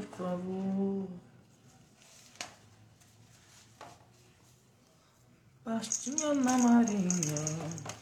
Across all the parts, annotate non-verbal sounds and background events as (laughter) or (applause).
por favor. Pastinha na marinha.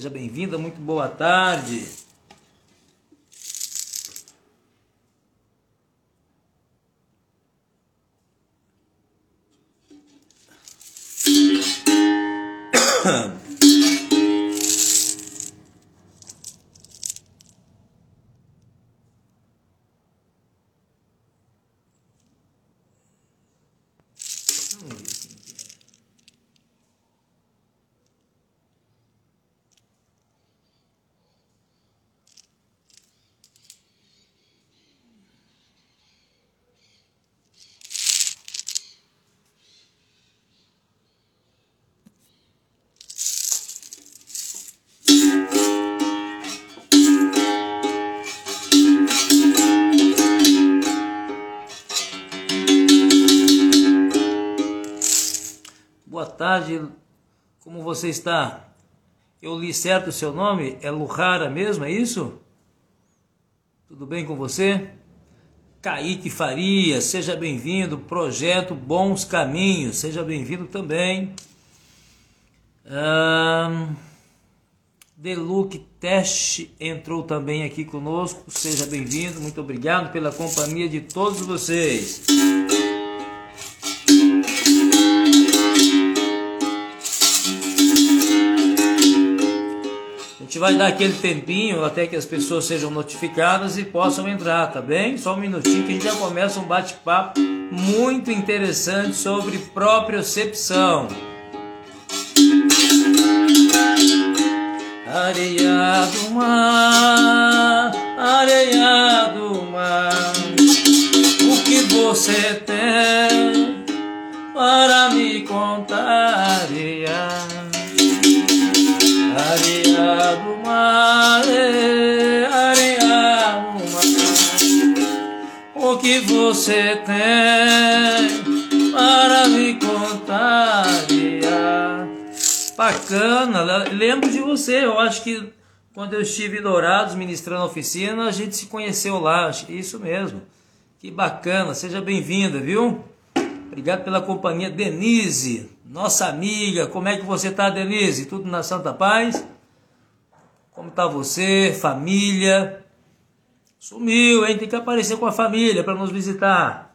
Seja bem-vinda, muito boa tarde. Boa tarde, como você está? Eu li certo o seu nome? É Luhara mesmo, é isso? Tudo bem com você? Kaique Faria, seja bem-vindo. Projeto Bons Caminhos, seja bem-vindo também. Um, Deluc Teste entrou também aqui conosco, seja bem-vindo. Muito obrigado pela companhia de todos vocês. Vai dar aquele tempinho até que as pessoas sejam notificadas e possam entrar, tá bem? Só um minutinho que a gente já começa um bate-papo muito interessante sobre propriocepção. Areia do mar, Bacana, lembro de você. Eu acho que quando eu estive em Dourados ministrando a oficina, a gente se conheceu lá. Isso mesmo. Que bacana, seja bem-vinda, viu? Obrigado pela companhia, Denise, nossa amiga. Como é que você está, Denise? Tudo na Santa Paz? Como está você, família? Sumiu, hein? Tem que aparecer com a família para nos visitar.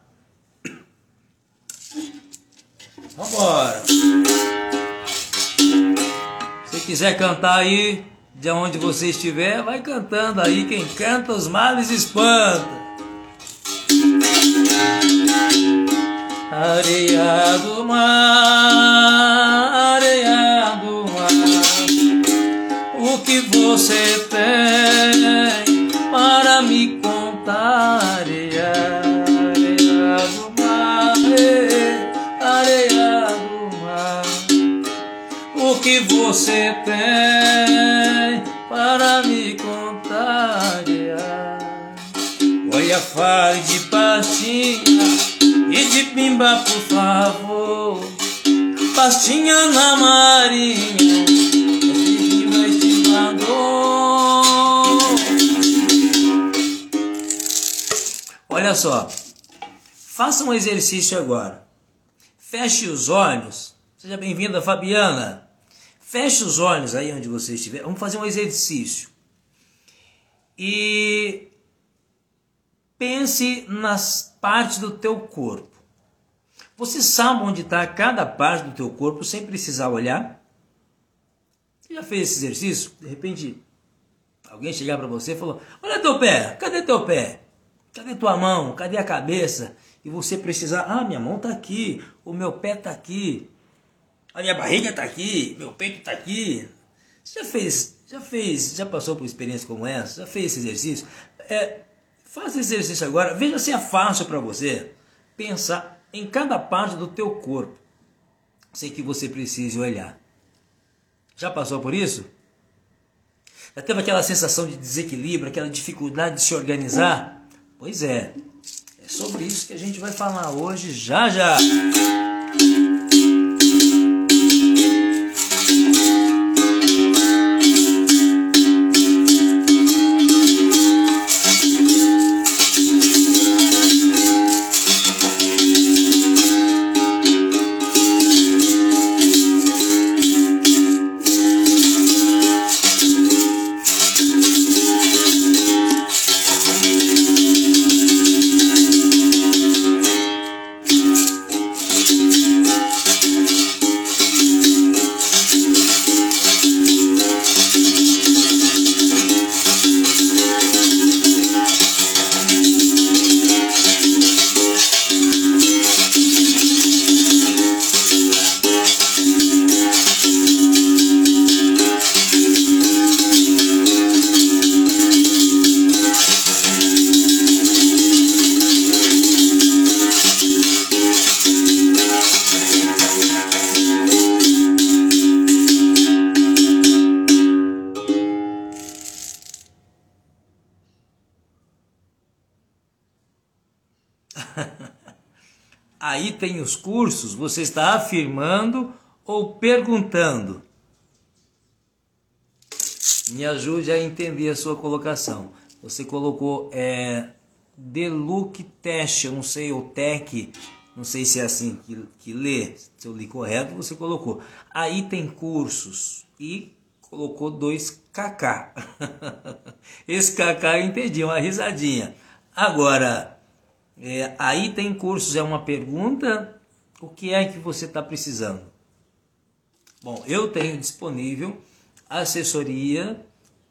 Vambora quiser cantar aí, de onde você estiver, vai cantando aí. Quem canta os males espanta. Areia do mar, areia do mar, o que você de pimba, por favor. Pastinha na marinha, que vai te mandou. Olha só, faça um exercício agora. Feche os olhos. Seja bem-vinda, Fabiana. Feche os olhos aí onde você estiver. Vamos fazer um exercício. E pense nas partes do teu corpo. Você sabe onde está cada parte do teu corpo sem precisar olhar? Você já fez esse exercício? De repente, alguém chegar para você e falou: Olha teu pé, cadê teu pé? Cadê tua mão? Cadê a cabeça? E você precisar: Ah, minha mão está aqui, o meu pé está aqui a minha barriga está aqui, meu peito está aqui. Você já fez, já fez, já passou por experiência como essa? Já fez esse exercício? É, faça esse exercício agora, veja se é fácil para você pensar em cada parte do teu corpo, sem que você precise olhar. Já passou por isso? Já teve aquela sensação de desequilíbrio, aquela dificuldade de se organizar? Pois é, é sobre isso que a gente vai falar hoje, já já. Tem os cursos, você está afirmando ou perguntando? Me ajude a entender a sua colocação. Você colocou é, Deluc Test, eu não sei, o Tech, não sei se é assim que, que lê, se eu li correto, você colocou. Aí tem cursos e colocou dois KK. (laughs) Esse KK eu entendi, uma risadinha. Agora, é, aí tem cursos, é uma pergunta: o que é que você está precisando? Bom, eu tenho disponível assessoria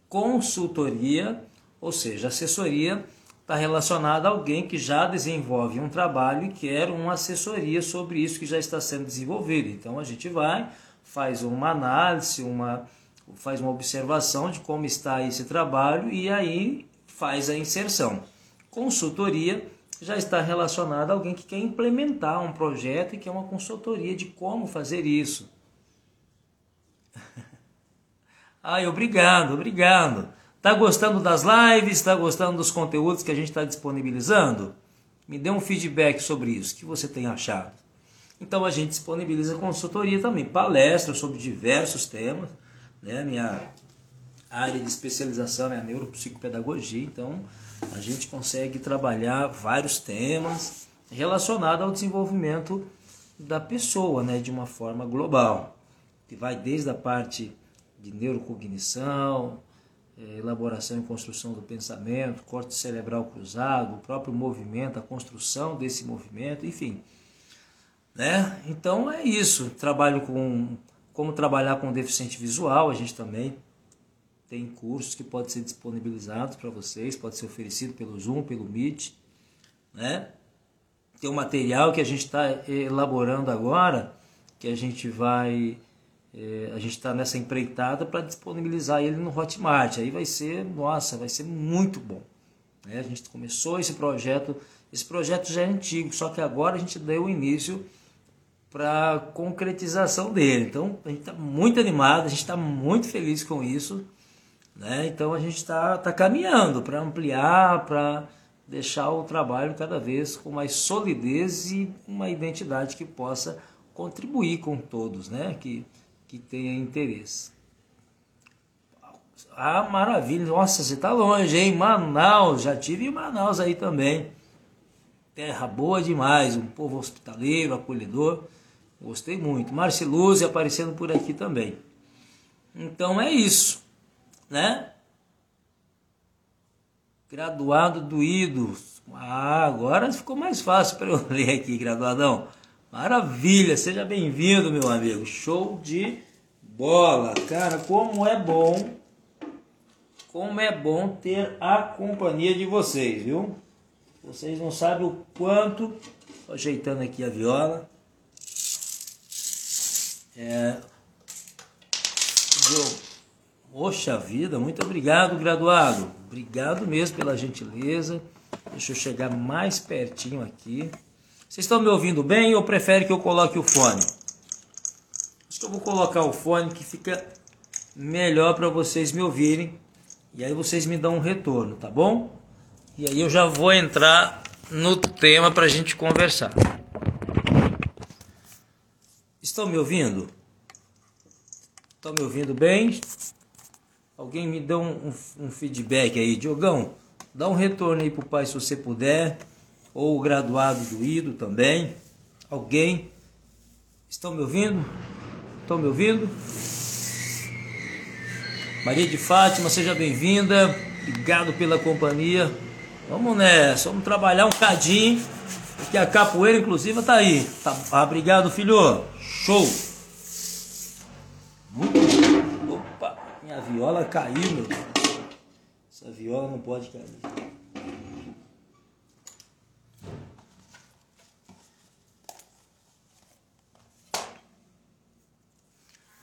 consultoria, ou seja, assessoria está relacionada a alguém que já desenvolve um trabalho e quer uma assessoria sobre isso que já está sendo desenvolvido. Então a gente vai, faz uma análise, uma, faz uma observação de como está esse trabalho e aí faz a inserção. Consultoria já está relacionada a alguém que quer implementar um projeto e quer uma consultoria de como fazer isso. (laughs) Ai, obrigado, obrigado. Tá gostando das lives? Está gostando dos conteúdos que a gente está disponibilizando? Me dê um feedback sobre isso. Que você tem achado? Então a gente disponibiliza consultoria também, palestras sobre diversos temas. Né? Minha área de especialização é a neuropsicopedagogia, então a gente consegue trabalhar vários temas relacionados ao desenvolvimento da pessoa, né, de uma forma global, que vai desde a parte de neurocognição, eh, elaboração e construção do pensamento, corte cerebral cruzado, o próprio movimento, a construção desse movimento, enfim. Né? Então é isso. Trabalho com como trabalhar com deficiente visual, a gente também tem cursos que podem ser disponibilizados para vocês, pode ser oferecido pelo Zoom, pelo Meet, né? Tem um material que a gente está elaborando agora, que a gente vai, é, a gente está nessa empreitada para disponibilizar ele no Hotmart. Aí vai ser, nossa, vai ser muito bom. Né? A gente começou esse projeto, esse projeto já é antigo, só que agora a gente deu o início para concretização dele. Então a gente está muito animado, a gente está muito feliz com isso. Né? Então a gente está tá caminhando para ampliar, para deixar o trabalho cada vez com mais solidez e uma identidade que possa contribuir com todos, né? que, que tenha interesse. Ah, maravilha! Nossa, você está longe, hein? Manaus, já tive em Manaus aí também. Terra boa demais, um povo hospitaleiro, acolhedor. Gostei muito. Marceluse aparecendo por aqui também. Então é isso né? Graduado do IDO. Ah, agora ficou mais fácil para eu (laughs) ler aqui, graduadão. Maravilha, seja bem-vindo, meu amigo. Show de bola. Cara, como é bom, como é bom ter a companhia de vocês, viu? Vocês não sabem o quanto. Tô ajeitando aqui a viola. É, Poxa vida, muito obrigado, graduado. Obrigado mesmo pela gentileza. Deixa eu chegar mais pertinho aqui. Vocês estão me ouvindo bem ou prefere que eu coloque o fone? Acho que eu vou colocar o fone que fica melhor para vocês me ouvirem. E aí vocês me dão um retorno, tá bom? E aí eu já vou entrar no tema para a gente conversar. Estão me ouvindo? Estão me ouvindo bem? Alguém me dá um, um, feedback aí, Diogão. Dá um retorno aí pro pai se você puder. Ou o graduado do IDO também. Alguém. Estão me ouvindo? Estão me ouvindo? Maria de Fátima, seja bem-vinda. Obrigado pela companhia. Vamos nessa, vamos trabalhar um cadinho. Porque a capoeira, inclusive, tá aí. Tá, ah, obrigado, filho. Show! Muito minha viola caiu, meu. Essa viola não pode cair.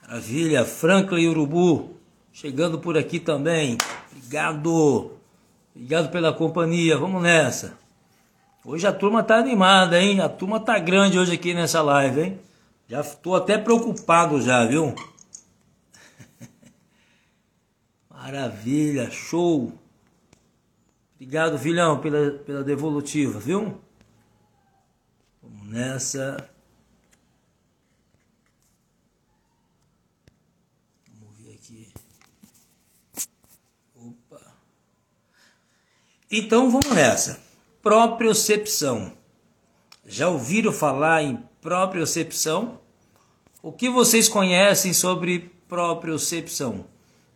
Maravilha, Franklin Urubu, chegando por aqui também. Obrigado. Obrigado pela companhia. Vamos nessa. Hoje a turma tá animada, hein? A turma tá grande hoje aqui nessa live, hein? Já estou até preocupado já, viu? Maravilha, show. Obrigado, filhão, pela, pela devolutiva, viu? Vamos nessa. Vamos ver aqui. Opa. Então vamos nessa. Propriocepção. Já ouviram falar em propriocepção? O que vocês conhecem sobre propriocepção?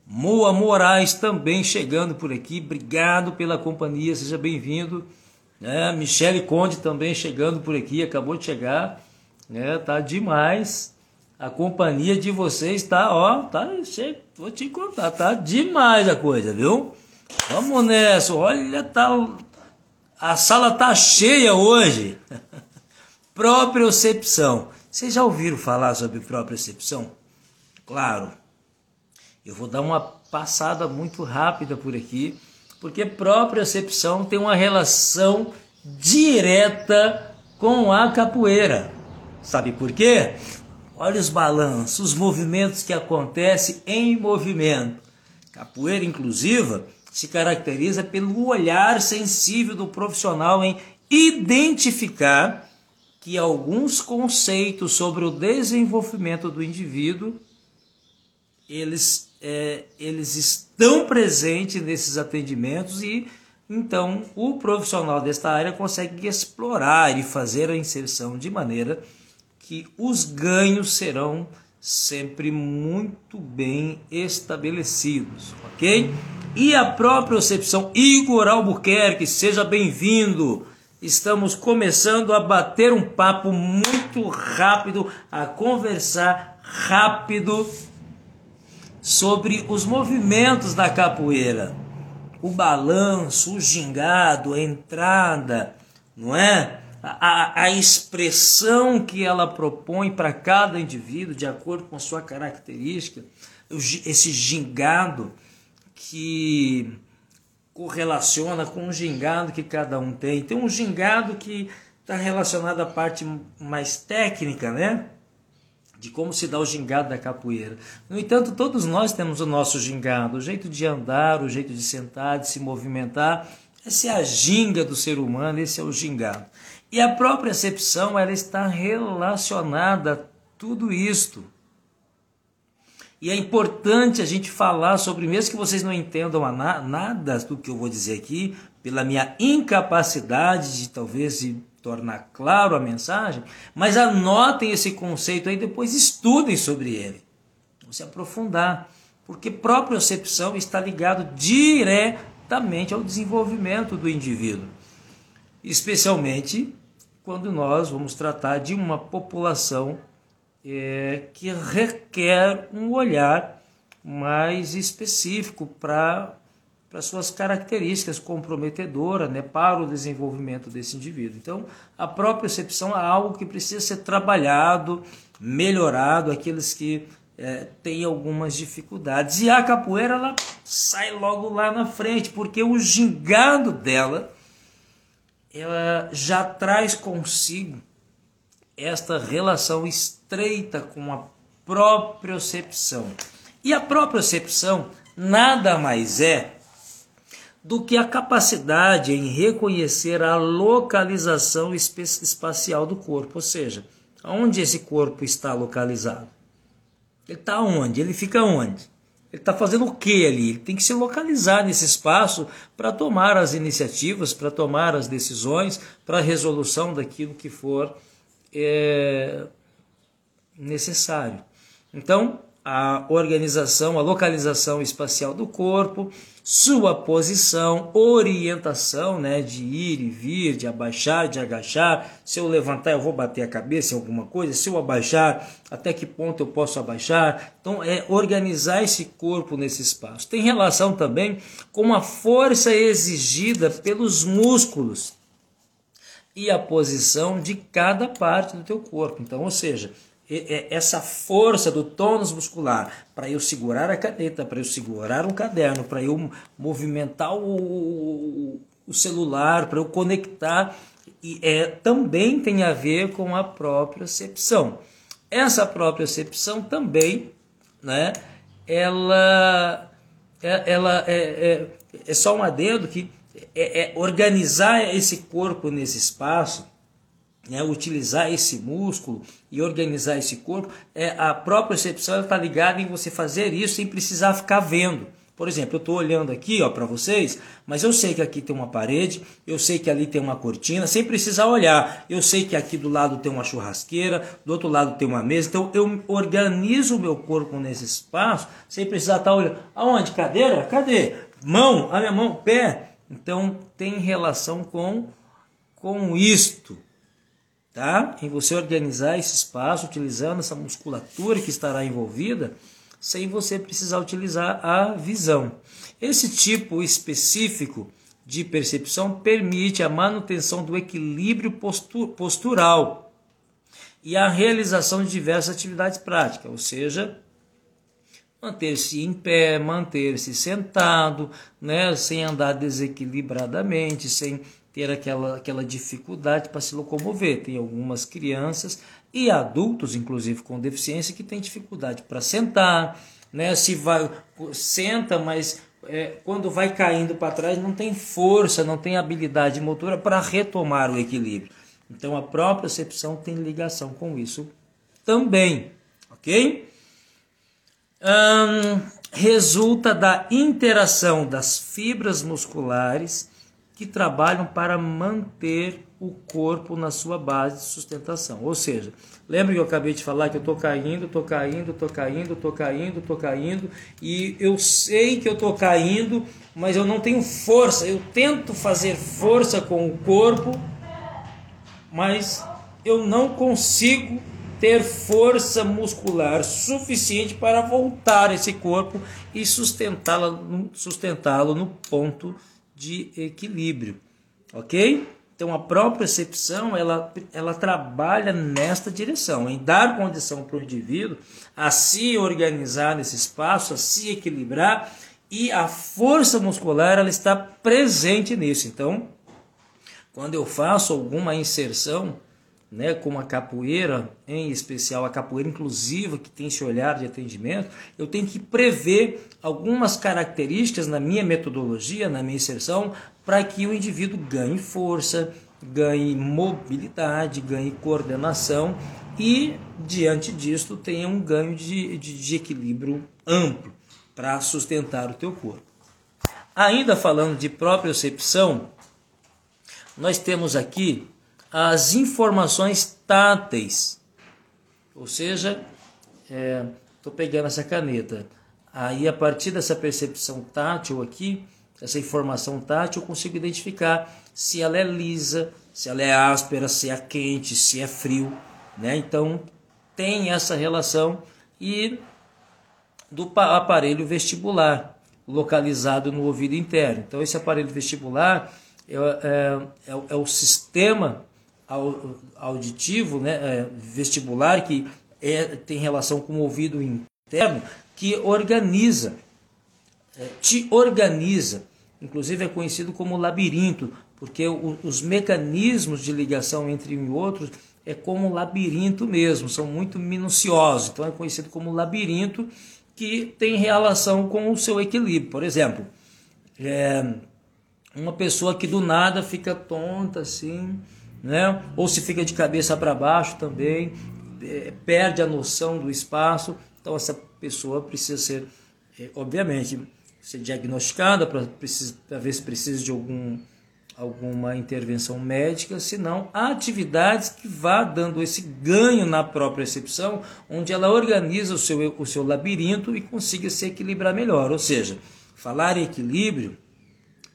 Moa Moraes também chegando por aqui. Obrigado pela companhia, seja bem-vindo. É, Michele Conde também chegando por aqui, acabou de chegar. É, tá demais. A companhia de vocês tá, ó, tá, vou te contar, tá demais a coisa, viu? Vamos nessa, olha, tá, a sala tá cheia hoje. (laughs) Propriocepção. Vocês já ouviram falar sobre propriocepção? Claro. Eu vou dar uma passada muito rápida por aqui, porque propriocepção tem uma relação direta com a capoeira. Sabe por quê? Olha os balanços, os movimentos que acontecem em movimento. Capoeira inclusiva se caracteriza pelo olhar sensível do profissional em identificar que alguns conceitos sobre o desenvolvimento do indivíduo eles, é, eles estão presentes nesses atendimentos e então o profissional desta área consegue explorar e fazer a inserção de maneira que os ganhos serão sempre muito bem estabelecidos, ok? E a própria percepção Igor Albuquerque, seja bem-vindo. Estamos começando a bater um papo muito rápido, a conversar rápido sobre os movimentos da capoeira. O balanço, o gingado, a entrada, não é? A, a expressão que ela propõe para cada indivíduo, de acordo com a sua característica, esse gingado que correlaciona com o gingado que cada um tem. Tem um gingado que está relacionado à parte mais técnica, né? De como se dá o gingado da capoeira. No entanto, todos nós temos o nosso gingado, o jeito de andar, o jeito de sentar, de se movimentar. Essa é a ginga do ser humano, esse é o gingado. E a própria acepção, ela está relacionada a tudo isto. E é importante a gente falar sobre, mesmo que vocês não entendam na, nada do que eu vou dizer aqui, pela minha incapacidade de talvez tornar claro a mensagem, mas anotem esse conceito aí, depois estudem sobre ele. Vamos se aprofundar, porque própria percepção está ligado diretamente ao desenvolvimento do indivíduo, especialmente quando nós vamos tratar de uma população é, que requer um olhar mais específico para para suas características comprometedoras né, para o desenvolvimento desse indivíduo. Então, a própria percepção é algo que precisa ser trabalhado, melhorado, aqueles que é, têm algumas dificuldades. E a capoeira ela sai logo lá na frente, porque o gingado dela ela já traz consigo esta relação estreita com a propriocepção. E a propriocepção nada mais é do que a capacidade em reconhecer a localização espacial do corpo, ou seja, onde esse corpo está localizado. Ele está onde? Ele fica onde? Ele está fazendo o que ali? Ele tem que se localizar nesse espaço para tomar as iniciativas, para tomar as decisões, para a resolução daquilo que for é, necessário. Então, a organização, a localização espacial do corpo, sua posição, orientação, né, de ir e vir, de abaixar, de agachar. Se eu levantar, eu vou bater a cabeça em alguma coisa. Se eu abaixar, até que ponto eu posso abaixar? Então, é organizar esse corpo nesse espaço. Tem relação também com a força exigida pelos músculos e a posição de cada parte do teu corpo. Então, ou seja, essa força do tônus muscular para eu segurar a caneta, para eu segurar um caderno, para eu movimentar o, o celular, para eu conectar, e é, também tem a ver com a própria percepção. Essa própria percepção também, né, ela, é, ela é, é, é só um adendo que é, é organizar esse corpo nesse espaço, né, utilizar esse músculo e organizar esse corpo, é, a própria percepção está ligada em você fazer isso sem precisar ficar vendo. Por exemplo, eu estou olhando aqui para vocês, mas eu sei que aqui tem uma parede, eu sei que ali tem uma cortina, sem precisar olhar. Eu sei que aqui do lado tem uma churrasqueira, do outro lado tem uma mesa. Então eu organizo o meu corpo nesse espaço sem precisar estar tá olhando. Aonde? Cadeira? Cadê? Mão? A minha mão? Pé? Então tem relação com, com isto. Tá? Em você organizar esse espaço utilizando essa musculatura que estará envolvida, sem você precisar utilizar a visão. Esse tipo específico de percepção permite a manutenção do equilíbrio postural e a realização de diversas atividades práticas, ou seja, manter-se em pé, manter-se sentado, né, sem andar desequilibradamente, sem ter aquela, aquela dificuldade para se locomover. Tem algumas crianças e adultos, inclusive com deficiência, que têm dificuldade para sentar, né? Se vai senta, mas é, quando vai caindo para trás não tem força, não tem habilidade motora para retomar o equilíbrio. Então a própria percepção tem ligação com isso também, ok? Resulta da interação das fibras musculares que trabalham para manter o corpo na sua base de sustentação. Ou seja, lembra que eu acabei de falar que eu estou caindo, estou caindo, estou caindo, estou caindo, estou caindo, e eu sei que eu estou caindo, mas eu não tenho força. Eu tento fazer força com o corpo, mas eu não consigo ter força muscular suficiente para voltar esse corpo e sustentá-lo sustentá no ponto de equilíbrio, ok? Então a própria percepção ela, ela trabalha nesta direção, em dar condição para o indivíduo a se organizar nesse espaço, a se equilibrar e a força muscular ela está presente nisso. Então, quando eu faço alguma inserção né, como a capoeira, em especial a capoeira inclusiva, que tem esse olhar de atendimento, eu tenho que prever algumas características na minha metodologia, na minha inserção, para que o indivíduo ganhe força, ganhe mobilidade, ganhe coordenação e, diante disso, tenha um ganho de, de, de equilíbrio amplo para sustentar o teu corpo. Ainda falando de propriocepção, nós temos aqui as informações táteis. Ou seja, estou é, pegando essa caneta. Aí, a partir dessa percepção tátil aqui, essa informação tátil, eu consigo identificar se ela é lisa, se ela é áspera, se é quente, se é frio. Né? Então, tem essa relação e do aparelho vestibular, localizado no ouvido interno. Então, esse aparelho vestibular é, é, é, é o sistema auditivo, né, é, vestibular, que é, tem relação com o ouvido interno, que organiza, é, te organiza. Inclusive é conhecido como labirinto, porque o, os mecanismos de ligação entre um e outro é como um labirinto mesmo, são muito minuciosos. Então é conhecido como labirinto que tem relação com o seu equilíbrio. Por exemplo, é, uma pessoa que do nada fica tonta assim, né? ou se fica de cabeça para baixo também, é, perde a noção do espaço. Então, essa pessoa precisa ser, é, obviamente, ser diagnosticada para ver se precisa de algum, alguma intervenção médica, senão há atividades que vá dando esse ganho na própria recepção, onde ela organiza o seu, o seu labirinto e consiga se equilibrar melhor. Ou seja, falar em equilíbrio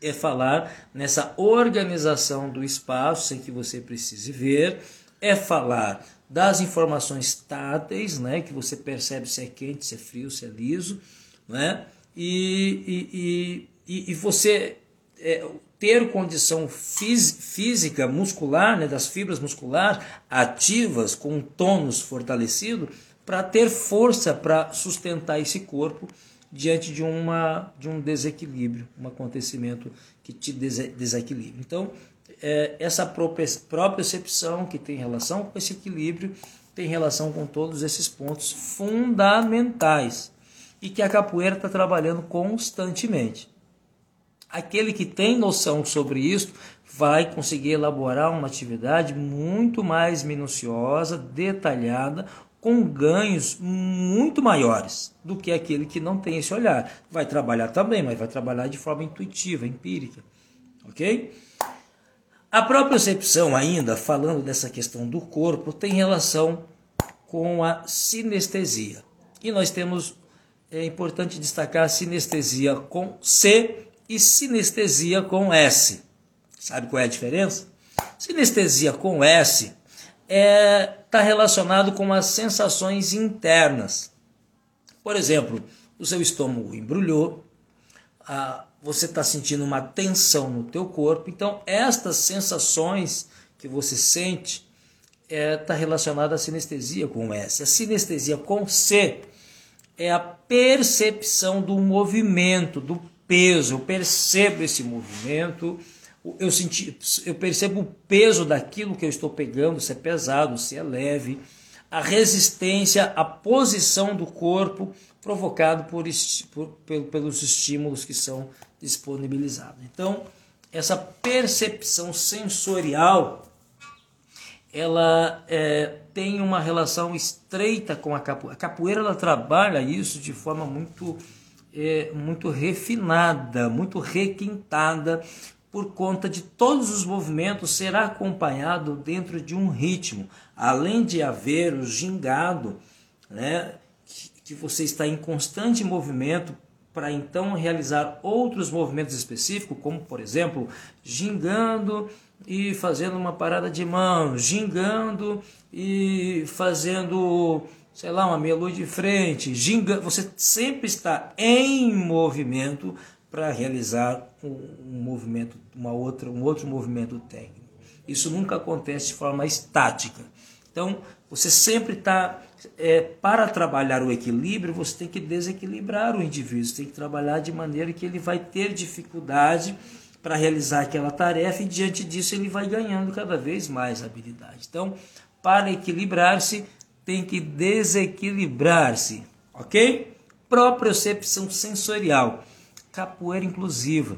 é falar nessa organização do espaço sem que você precise ver, é falar das informações táteis, né, que você percebe se é quente, se é frio, se é liso, né, e, e, e, e você é, ter condição física, muscular, né, das fibras musculares ativas, com um tônus fortalecido, para ter força para sustentar esse corpo diante de, uma, de um desequilíbrio, um acontecimento que te desequilibra. Então, é, essa propriocepção que tem relação com esse equilíbrio tem relação com todos esses pontos fundamentais e que a capoeira está trabalhando constantemente. Aquele que tem noção sobre isso vai conseguir elaborar uma atividade muito mais minuciosa, detalhada, com ganhos muito maiores do que aquele que não tem esse olhar. Vai trabalhar também, mas vai trabalhar de forma intuitiva, empírica. Ok? A própria percepção, ainda falando dessa questão do corpo, tem relação com a sinestesia. E nós temos, é importante destacar, sinestesia com C e sinestesia com S. Sabe qual é a diferença? Sinestesia com S está é, tá relacionado com as sensações internas. Por exemplo, o seu estômago embrulhou, a, você está sentindo uma tensão no teu corpo. Então, estas sensações que você sente está é, tá relacionada à sinestesia com S. A sinestesia com C é a percepção do movimento, do peso. Eu percebo esse movimento, eu, senti, eu percebo o peso daquilo que eu estou pegando, se é pesado, se é leve, a resistência, a posição do corpo provocado por, por, pelos estímulos que são disponibilizados. Então, essa percepção sensorial ela é, tem uma relação estreita com a capoeira. A capoeira ela trabalha isso de forma muito, é, muito refinada, muito requintada, por conta de todos os movimentos ser acompanhado dentro de um ritmo. Além de haver o gingado, né, que você está em constante movimento para então realizar outros movimentos específicos, como por exemplo, gingando e fazendo uma parada de mão, gingando e fazendo, sei lá, uma meia de frente, gingando. Você sempre está em movimento para realizar um, movimento, uma outra, um outro movimento técnico. Isso nunca acontece de forma estática. Então, você sempre está. É, para trabalhar o equilíbrio, você tem que desequilibrar o indivíduo, você tem que trabalhar de maneira que ele vai ter dificuldade para realizar aquela tarefa e diante disso ele vai ganhando cada vez mais habilidade. Então, para equilibrar-se, tem que desequilibrar-se, ok? Propriocepção sensorial, capoeira inclusiva.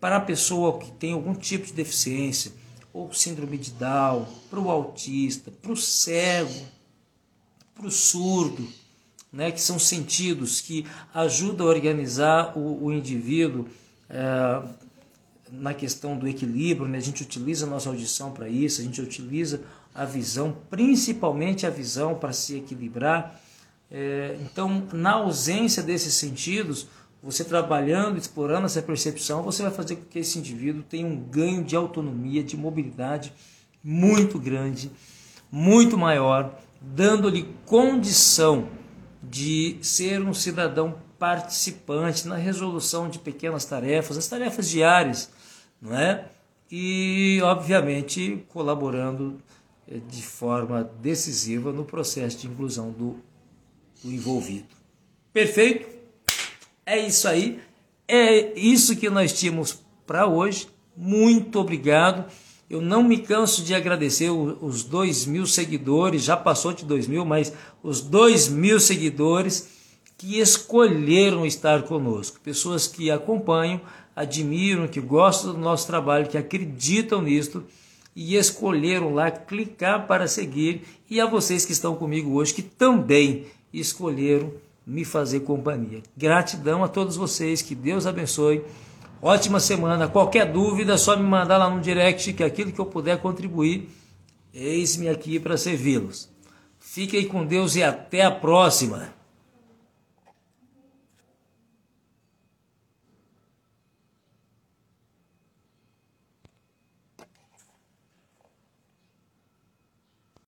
Para a pessoa que tem algum tipo de deficiência, ou síndrome de Down, para o autista, para o cego, para o surdo, né, que são sentidos que ajudam a organizar o, o indivíduo é, na questão do equilíbrio, né? a gente utiliza a nossa audição para isso, a gente utiliza a visão, principalmente a visão para se equilibrar. É, então, na ausência desses sentidos, você trabalhando, explorando essa percepção, você vai fazer com que esse indivíduo tenha um ganho de autonomia, de mobilidade muito grande, muito maior, dando-lhe condição de ser um cidadão participante na resolução de pequenas tarefas, as tarefas diárias não é? E, obviamente, colaborando eh, de forma decisiva no processo de inclusão do, do envolvido. Perfeito? É isso aí. É isso que nós tínhamos para hoje. Muito obrigado. Eu não me canso de agradecer os dois mil seguidores, já passou de dois mil, mas os dois mil seguidores que escolheram estar conosco, pessoas que acompanham admiram, que gostam do nosso trabalho, que acreditam nisto e escolheram lá clicar para seguir, e a vocês que estão comigo hoje que também escolheram me fazer companhia. Gratidão a todos vocês, que Deus abençoe. Ótima semana. Qualquer dúvida, só me mandar lá no direct que aquilo que eu puder contribuir, eis-me aqui para servi-los. Fiquem com Deus e até a próxima.